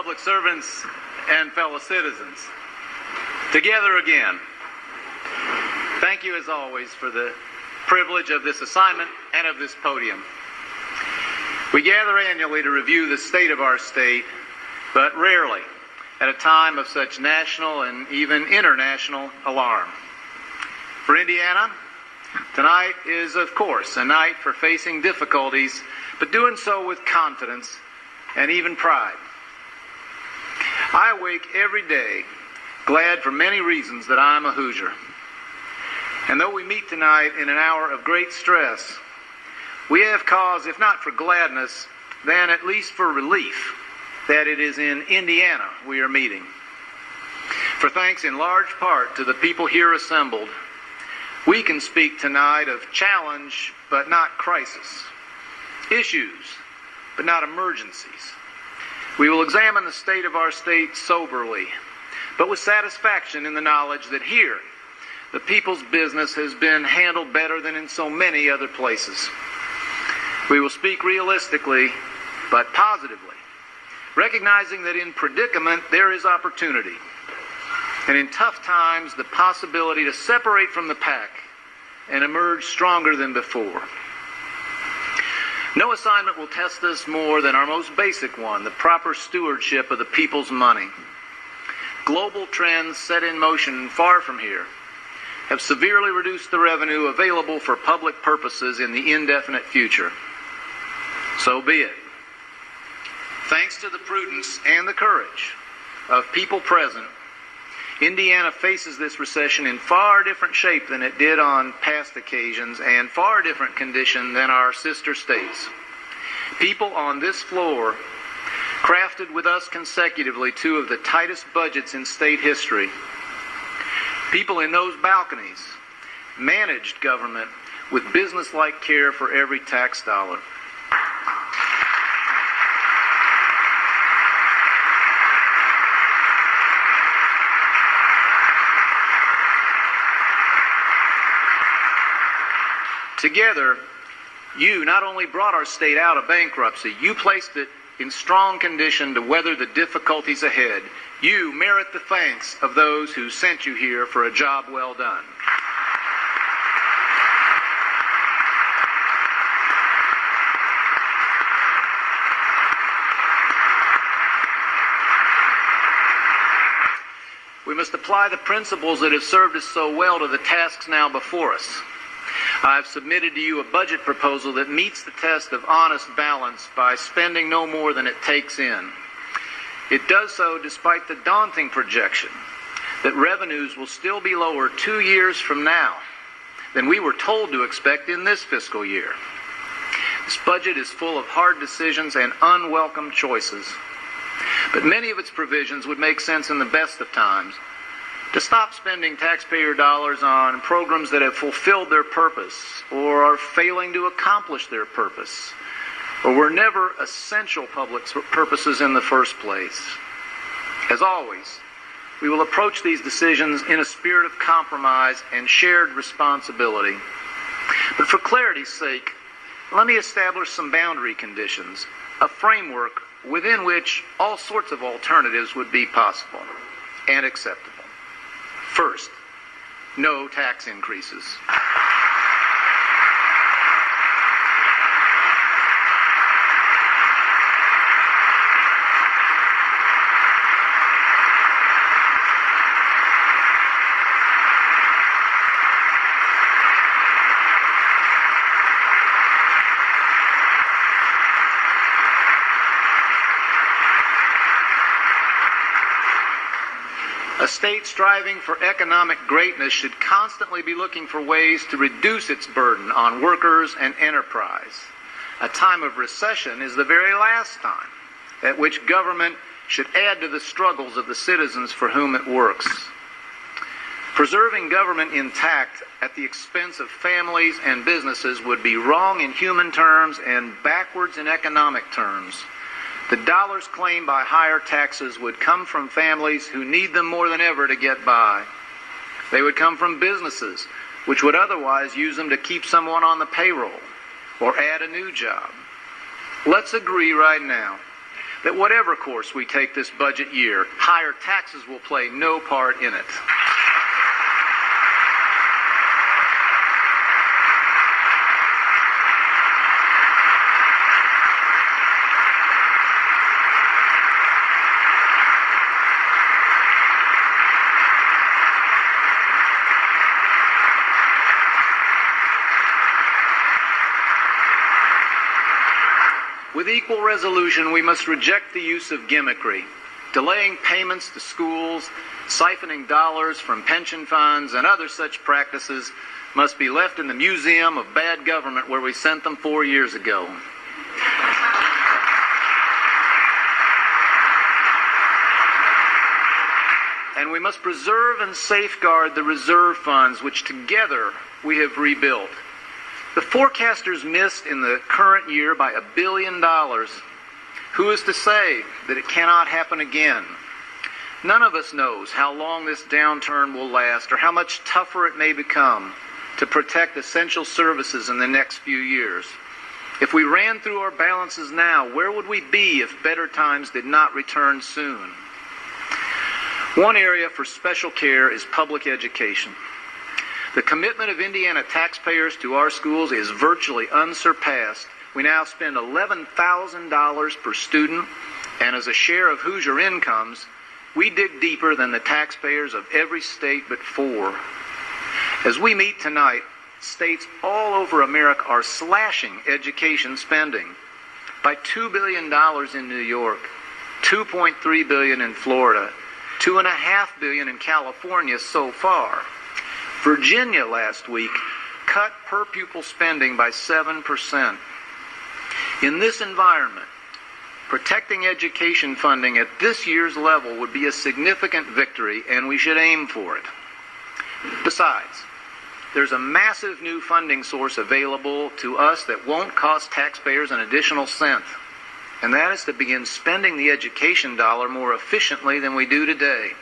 public servants, and fellow citizens. Together again. Thank you, as always, for the privilege of this assignment and of this podium. We gather annually to review the state of our state, but rarely at a time of such national and even international alarm. For Indiana, tonight is, of course, a night for facing difficulties, but doing so with confidence and even pride. I wake every day glad for many reasons that I'm a Hoosier. And though we meet tonight in an hour of great stress, we have cause, if not for gladness, then at least for relief that it is in Indiana we are meeting. For thanks in large part to the people here assembled, we can speak tonight of challenge but not crisis, issues but not emergencies. We will examine the state of our state soberly, but with satisfaction in the knowledge that here, the people's business has been handled better than in so many other places. We will speak realistically, but positively, recognizing that in predicament there is opportunity, and in tough times the possibility to separate from the pack and emerge stronger than before. No assignment will test us more than our most basic one, the proper stewardship of the people's money. Global trends set in motion far from here have severely reduced the revenue available for public purposes in the indefinite future. So be it. Thanks to the prudence and the courage of people present, Indiana faces this recession in far different shape than it did on past occasions and far different condition than our sister states. People on this floor crafted with us consecutively two of the tightest budgets in state history. People in those balconies managed government with business-like care for every tax dollar. Together, you not only brought our state out of bankruptcy, you placed it in strong condition to weather the difficulties ahead. You merit the thanks of those who sent you here for a job well done. We must apply the principles that have served us so well to the tasks now before us. I've submitted to you a budget proposal that meets the test of honest balance by spending no more than it takes in. It does so despite the daunting projection that revenues will still be lower two years from now than we were told to expect in this fiscal year. This budget is full of hard decisions and unwelcome choices. But many of its provisions would make sense in the best of times to stop spending taxpayer dollars on programs that have fulfilled their purpose or are failing to accomplish their purpose or were never essential public purposes in the first place. As always, we will approach these decisions in a spirit of compromise and shared responsibility. But for clarity's sake, let me establish some boundary conditions, a framework within which all sorts of alternatives would be possible and acceptable. First, no tax increases. State striving for economic greatness should constantly be looking for ways to reduce its burden on workers and enterprise. A time of recession is the very last time at which government should add to the struggles of the citizens for whom it works. Preserving government intact at the expense of families and businesses would be wrong in human terms and backwards in economic terms. The dollars claimed by higher taxes would come from families who need them more than ever to get by. They would come from businesses which would otherwise use them to keep someone on the payroll or add a new job. Let's agree right now that whatever course we take this budget year, higher taxes will play no part in it. With equal resolution, we must reject the use of gimmickry, delaying payments to schools, siphoning dollars from pension funds, and other such practices must be left in the museum of bad government where we sent them four years ago. And we must preserve and safeguard the reserve funds which together we have rebuilt. The forecasters missed in the current year by a billion dollars. Who is to say that it cannot happen again? None of us knows how long this downturn will last or how much tougher it may become to protect essential services in the next few years. If we ran through our balances now, where would we be if better times did not return soon? One area for special care is public education. The commitment of Indiana taxpayers to our schools is virtually unsurpassed. We now spend $11,000 per student, and as a share of Hoosier incomes, we dig deeper than the taxpayers of every state but four. As we meet tonight, states all over America are slashing education spending by $2 billion in New York, 2.3 billion in Florida, 2.5 billion in California so far. Virginia last week cut per pupil spending by 7%. In this environment, protecting education funding at this year's level would be a significant victory, and we should aim for it. Besides, there's a massive new funding source available to us that won't cost taxpayers an additional cent, and that is to begin spending the education dollar more efficiently than we do today.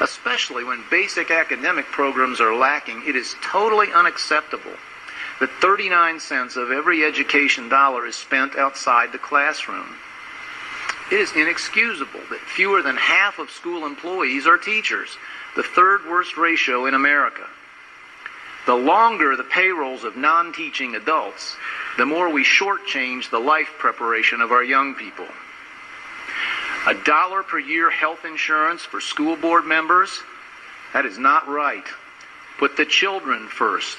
Especially when basic academic programs are lacking, it is totally unacceptable that 39 cents of every education dollar is spent outside the classroom. It is inexcusable that fewer than half of school employees are teachers, the third worst ratio in America. The longer the payrolls of non teaching adults, the more we shortchange the life preparation of our young people. A dollar per year health insurance for school board members? That is not right. Put the children first.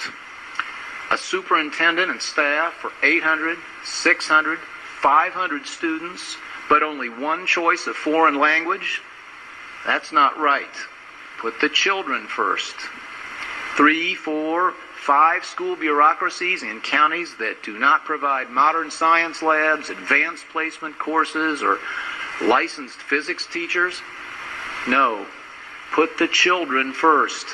A superintendent and staff for 800, 600, 500 students, but only one choice of foreign language? That's not right. Put the children first. Three, four, five school bureaucracies in counties that do not provide modern science labs, advanced placement courses, or licensed physics teachers? No. Put the children first.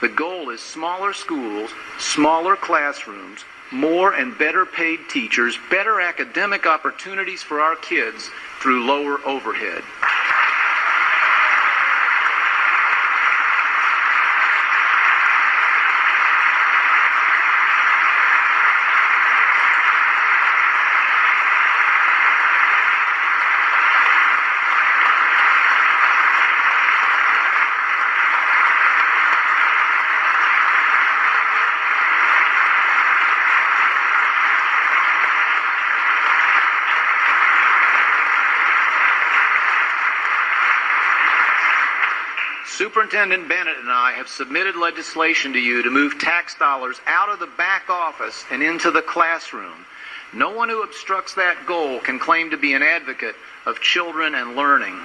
The goal is smaller schools, smaller classrooms, more and better paid teachers, better academic opportunities for our kids through lower overhead. Superintendent Bennett and I have submitted legislation to you to move tax dollars out of the back office and into the classroom. No one who obstructs that goal can claim to be an advocate of children and learning.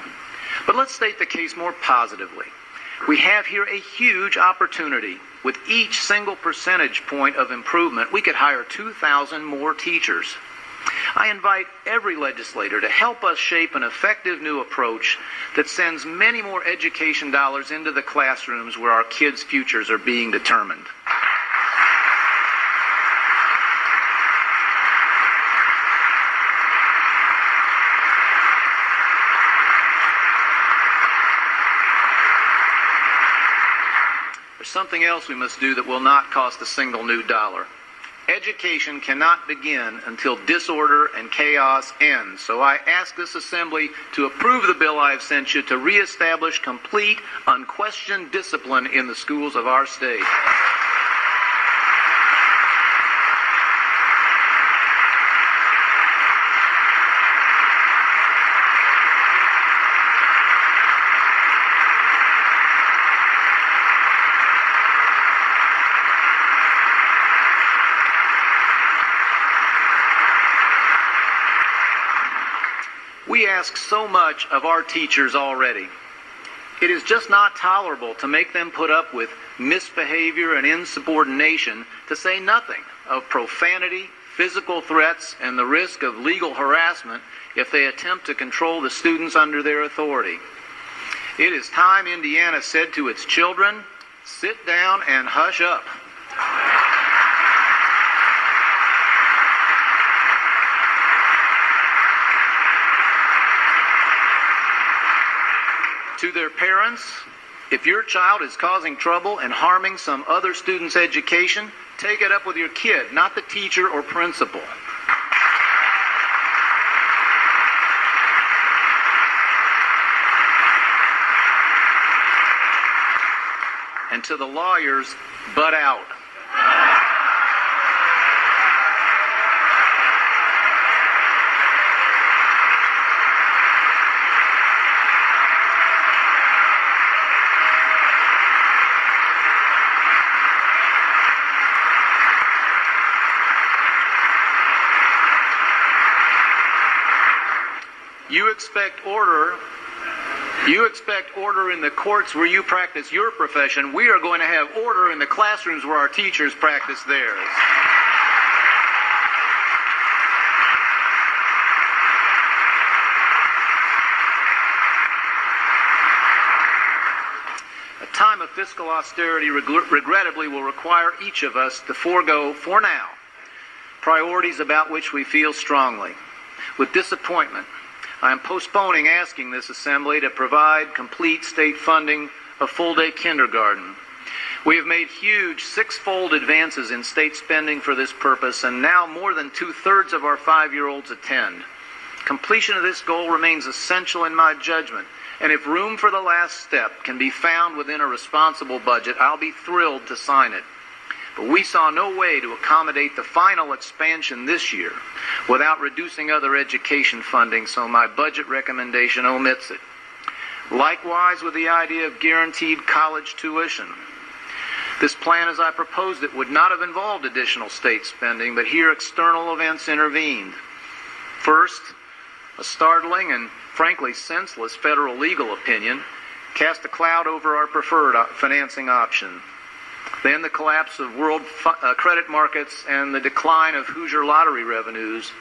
But let's state the case more positively. We have here a huge opportunity. With each single percentage point of improvement, we could hire 2,000 more teachers. I invite every legislator to help us shape an effective new approach that sends many more education dollars into the classrooms where our kids' futures are being determined. There's something else we must do that will not cost a single new dollar. Education cannot begin until disorder and chaos end. So I ask this assembly to approve the bill I have sent you to reestablish complete, unquestioned discipline in the schools of our state. We ask so much of our teachers already. It is just not tolerable to make them put up with misbehavior and insubordination, to say nothing of profanity, physical threats, and the risk of legal harassment if they attempt to control the students under their authority. It is time Indiana said to its children, sit down and hush up. To their parents, if your child is causing trouble and harming some other student's education, take it up with your kid, not the teacher or principal. And to the lawyers, butt out. You expect order. You expect order in the courts where you practice your profession. We are going to have order in the classrooms where our teachers practice theirs. A time of fiscal austerity regrettably will require each of us to forego, for now, priorities about which we feel strongly. With disappointment, I am postponing asking this assembly to provide complete state funding of full day kindergarten. We have made huge six fold advances in state spending for this purpose, and now more than two thirds of our five year olds attend. Completion of this goal remains essential in my judgment, and if room for the last step can be found within a responsible budget, I'll be thrilled to sign it. But we saw no way to accommodate the final expansion this year without reducing other education funding, so my budget recommendation omits it. Likewise with the idea of guaranteed college tuition. This plan, as I proposed it, would not have involved additional state spending, but here external events intervened. First, a startling and frankly senseless federal legal opinion cast a cloud over our preferred uh, financing option. Then the collapse of world uh, credit markets and the decline of Hoosier lottery revenues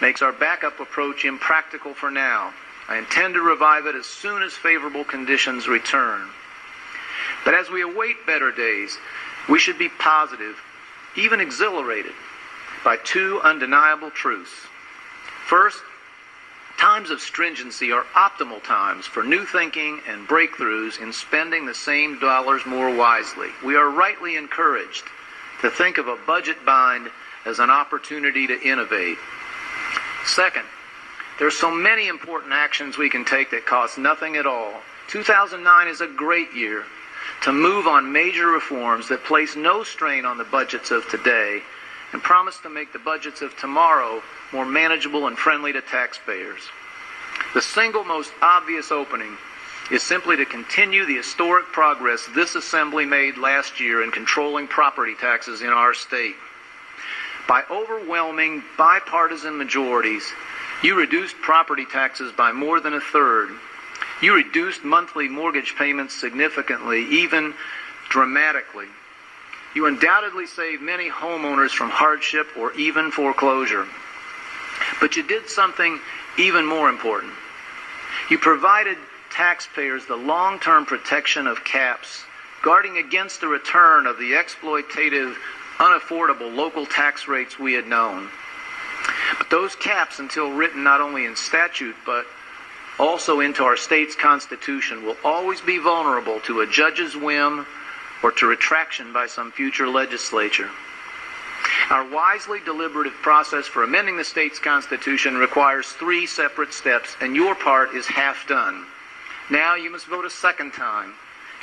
makes our backup approach impractical for now. I intend to revive it as soon as favorable conditions return. But as we await better days, we should be positive, even exhilarated, by two undeniable truths. First, Times of stringency are optimal times for new thinking and breakthroughs in spending the same dollars more wisely. We are rightly encouraged to think of a budget bind as an opportunity to innovate. Second, there are so many important actions we can take that cost nothing at all. 2009 is a great year to move on major reforms that place no strain on the budgets of today and promise to make the budgets of tomorrow more manageable and friendly to taxpayers. The single most obvious opening is simply to continue the historic progress this assembly made last year in controlling property taxes in our state. By overwhelming bipartisan majorities, you reduced property taxes by more than a third. You reduced monthly mortgage payments significantly, even dramatically. You undoubtedly saved many homeowners from hardship or even foreclosure. But you did something even more important. You provided taxpayers the long term protection of caps, guarding against the return of the exploitative, unaffordable local tax rates we had known. But those caps, until written not only in statute but also into our state's constitution, will always be vulnerable to a judge's whim or to retraction by some future legislature. Our wisely deliberative process for amending the state's constitution requires three separate steps, and your part is half done. Now you must vote a second time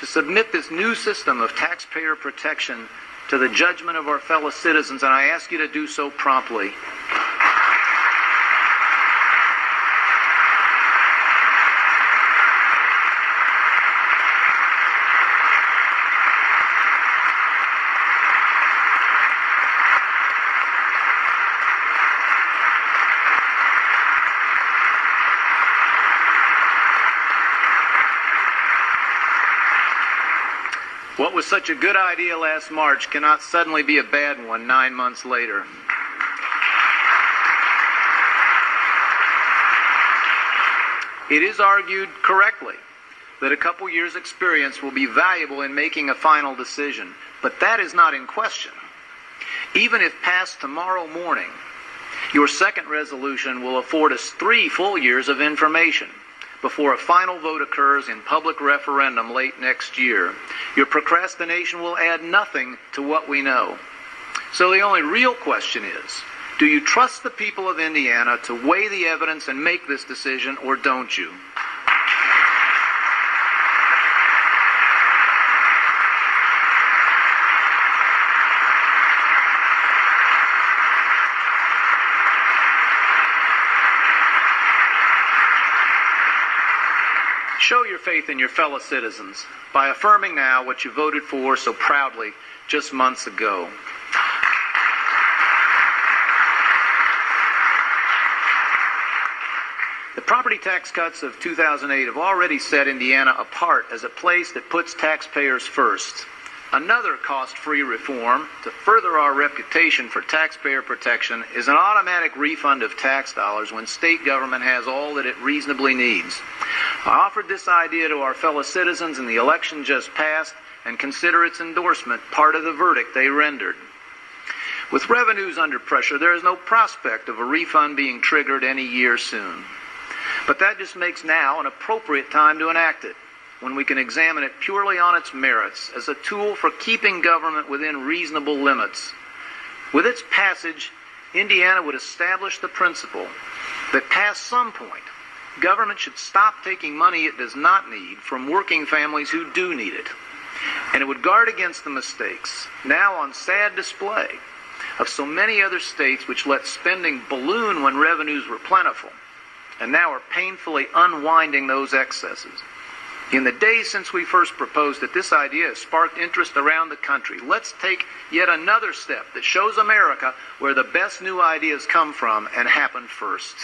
to submit this new system of taxpayer protection to the judgment of our fellow citizens, and I ask you to do so promptly. Such a good idea last March cannot suddenly be a bad one nine months later. It is argued correctly that a couple years' experience will be valuable in making a final decision, but that is not in question. Even if passed tomorrow morning, your second resolution will afford us three full years of information before a final vote occurs in public referendum late next year. Your procrastination will add nothing to what we know. So the only real question is, do you trust the people of Indiana to weigh the evidence and make this decision, or don't you? Show your faith in your fellow citizens by affirming now what you voted for so proudly just months ago. The property tax cuts of 2008 have already set Indiana apart as a place that puts taxpayers first. Another cost free reform to further our reputation for taxpayer protection is an automatic refund of tax dollars when state government has all that it reasonably needs. I offered this idea to our fellow citizens in the election just passed and consider its endorsement part of the verdict they rendered. With revenues under pressure, there is no prospect of a refund being triggered any year soon. But that just makes now an appropriate time to enact it when we can examine it purely on its merits as a tool for keeping government within reasonable limits. With its passage, Indiana would establish the principle that past some point, government should stop taking money it does not need from working families who do need it. And it would guard against the mistakes, now on sad display, of so many other states which let spending balloon when revenues were plentiful, and now are painfully unwinding those excesses. In the days since we first proposed it, this idea has sparked interest around the country. Let's take yet another step that shows America where the best new ideas come from and happen first.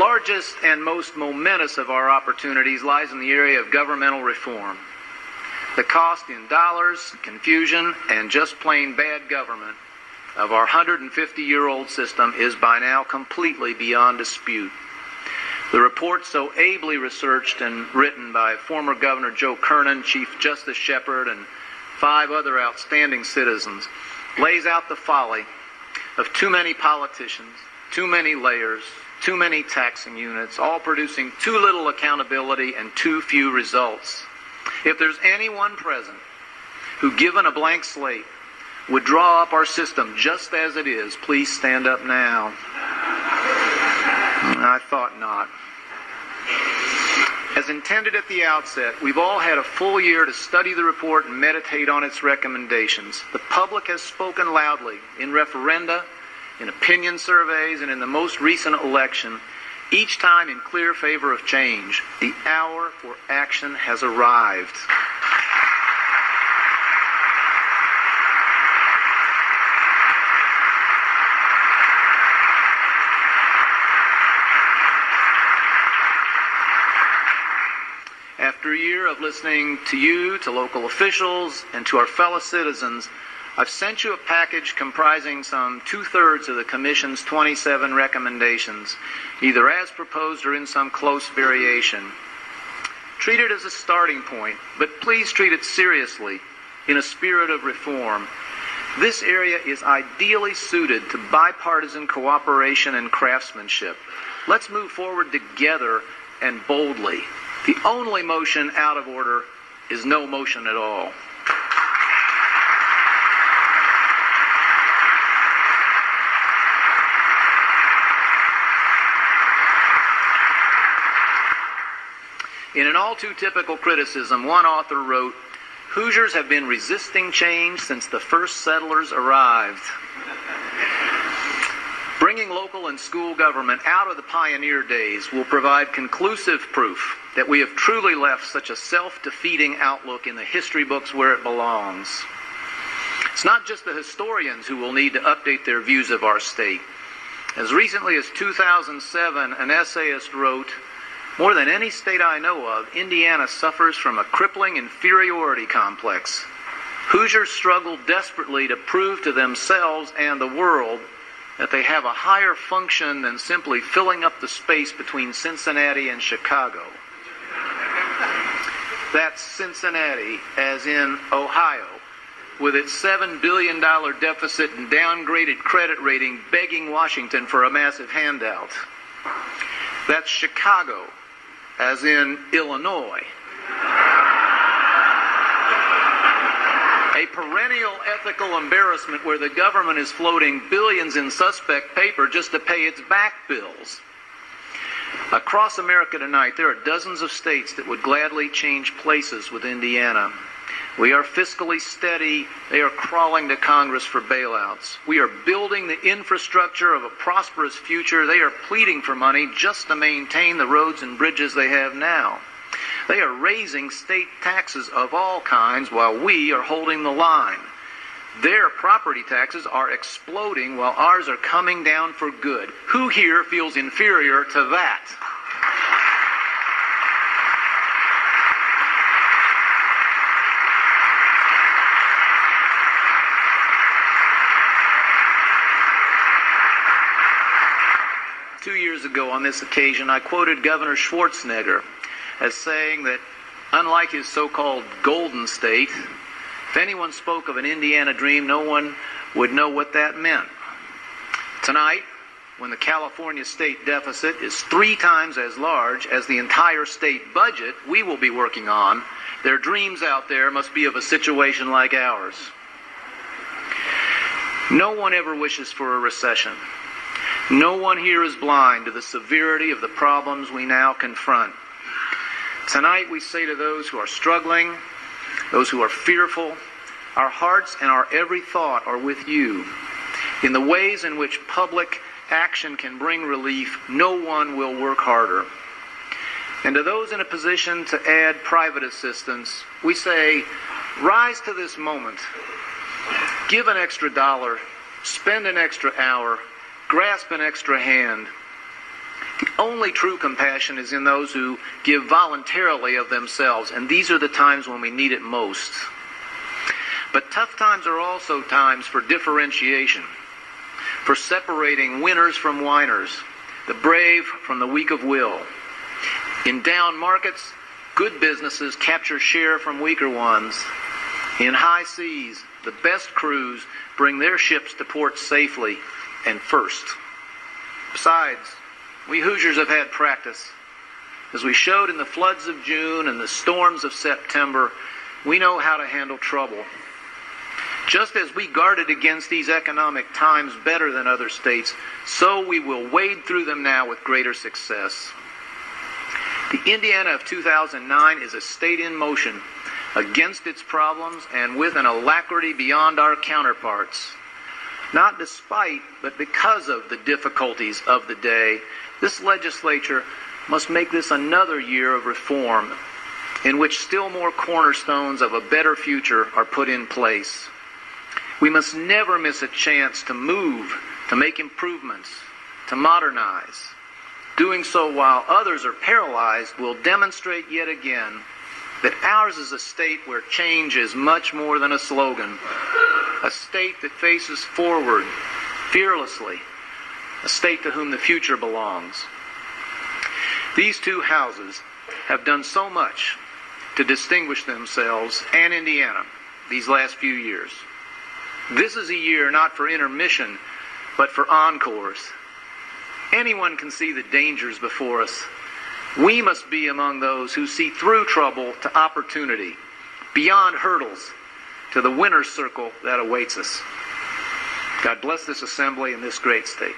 Largest and most momentous of our opportunities lies in the area of governmental reform. The cost in dollars, confusion, and just plain bad government of our 150 year old system is by now completely beyond dispute. The report, so ably researched and written by former Governor Joe Kernan, Chief Justice Shepard, and five other outstanding citizens, lays out the folly of too many politicians, too many layers, too many taxing units, all producing too little accountability and too few results. If there's anyone present who, given a blank slate, would draw up our system just as it is, please stand up now. I thought not. As intended at the outset, we've all had a full year to study the report and meditate on its recommendations. The public has spoken loudly in referenda, in opinion surveys, and in the most recent election, each time in clear favor of change. The hour for action has arrived. After a year of listening to you, to local officials, and to our fellow citizens, I've sent you a package comprising some two thirds of the Commission's 27 recommendations, either as proposed or in some close variation. Treat it as a starting point, but please treat it seriously in a spirit of reform. This area is ideally suited to bipartisan cooperation and craftsmanship. Let's move forward together and boldly. The only motion out of order is no motion at all. In an all too typical criticism, one author wrote, Hoosiers have been resisting change since the first settlers arrived. Bringing local and school government out of the pioneer days will provide conclusive proof that we have truly left such a self defeating outlook in the history books where it belongs. It's not just the historians who will need to update their views of our state. As recently as 2007, an essayist wrote, more than any state I know of, Indiana suffers from a crippling inferiority complex. Hoosiers struggle desperately to prove to themselves and the world that they have a higher function than simply filling up the space between Cincinnati and Chicago. That's Cincinnati, as in Ohio, with its $7 billion deficit and downgraded credit rating begging Washington for a massive handout. That's Chicago, as in Illinois. A perennial ethical embarrassment where the government is floating billions in suspect paper just to pay its back bills. Across America tonight, there are dozens of states that would gladly change places with Indiana. We are fiscally steady. They are crawling to Congress for bailouts. We are building the infrastructure of a prosperous future. They are pleading for money just to maintain the roads and bridges they have now. They are raising state taxes of all kinds while we are holding the line. Their property taxes are exploding while ours are coming down for good. Who here feels inferior to that? Two years ago on this occasion, I quoted Governor Schwarzenegger as saying that, unlike his so called Golden State, if anyone spoke of an Indiana dream, no one would know what that meant. Tonight, when the California state deficit is three times as large as the entire state budget we will be working on, their dreams out there must be of a situation like ours. No one ever wishes for a recession. No one here is blind to the severity of the problems we now confront. Tonight we say to those who are struggling, those who are fearful, our hearts and our every thought are with you. In the ways in which public action can bring relief, no one will work harder. And to those in a position to add private assistance, we say, rise to this moment. Give an extra dollar, spend an extra hour, grasp an extra hand. Only true compassion is in those who give voluntarily of themselves, and these are the times when we need it most. But tough times are also times for differentiation, for separating winners from whiners, the brave from the weak of will. In down markets, good businesses capture share from weaker ones. In high seas, the best crews bring their ships to port safely and first. Besides, we Hoosiers have had practice. As we showed in the floods of June and the storms of September, we know how to handle trouble. Just as we guarded against these economic times better than other states, so we will wade through them now with greater success. The Indiana of 2009 is a state in motion against its problems and with an alacrity beyond our counterparts. Not despite, but because of the difficulties of the day, this legislature must make this another year of reform in which still more cornerstones of a better future are put in place. We must never miss a chance to move, to make improvements, to modernize. Doing so while others are paralyzed will demonstrate yet again that ours is a state where change is much more than a slogan, a state that faces forward fearlessly, a state to whom the future belongs. These two houses have done so much to distinguish themselves and Indiana these last few years. This is a year not for intermission, but for encores. Anyone can see the dangers before us. We must be among those who see through trouble to opportunity, beyond hurdles to the winner's circle that awaits us. God bless this assembly and this great state.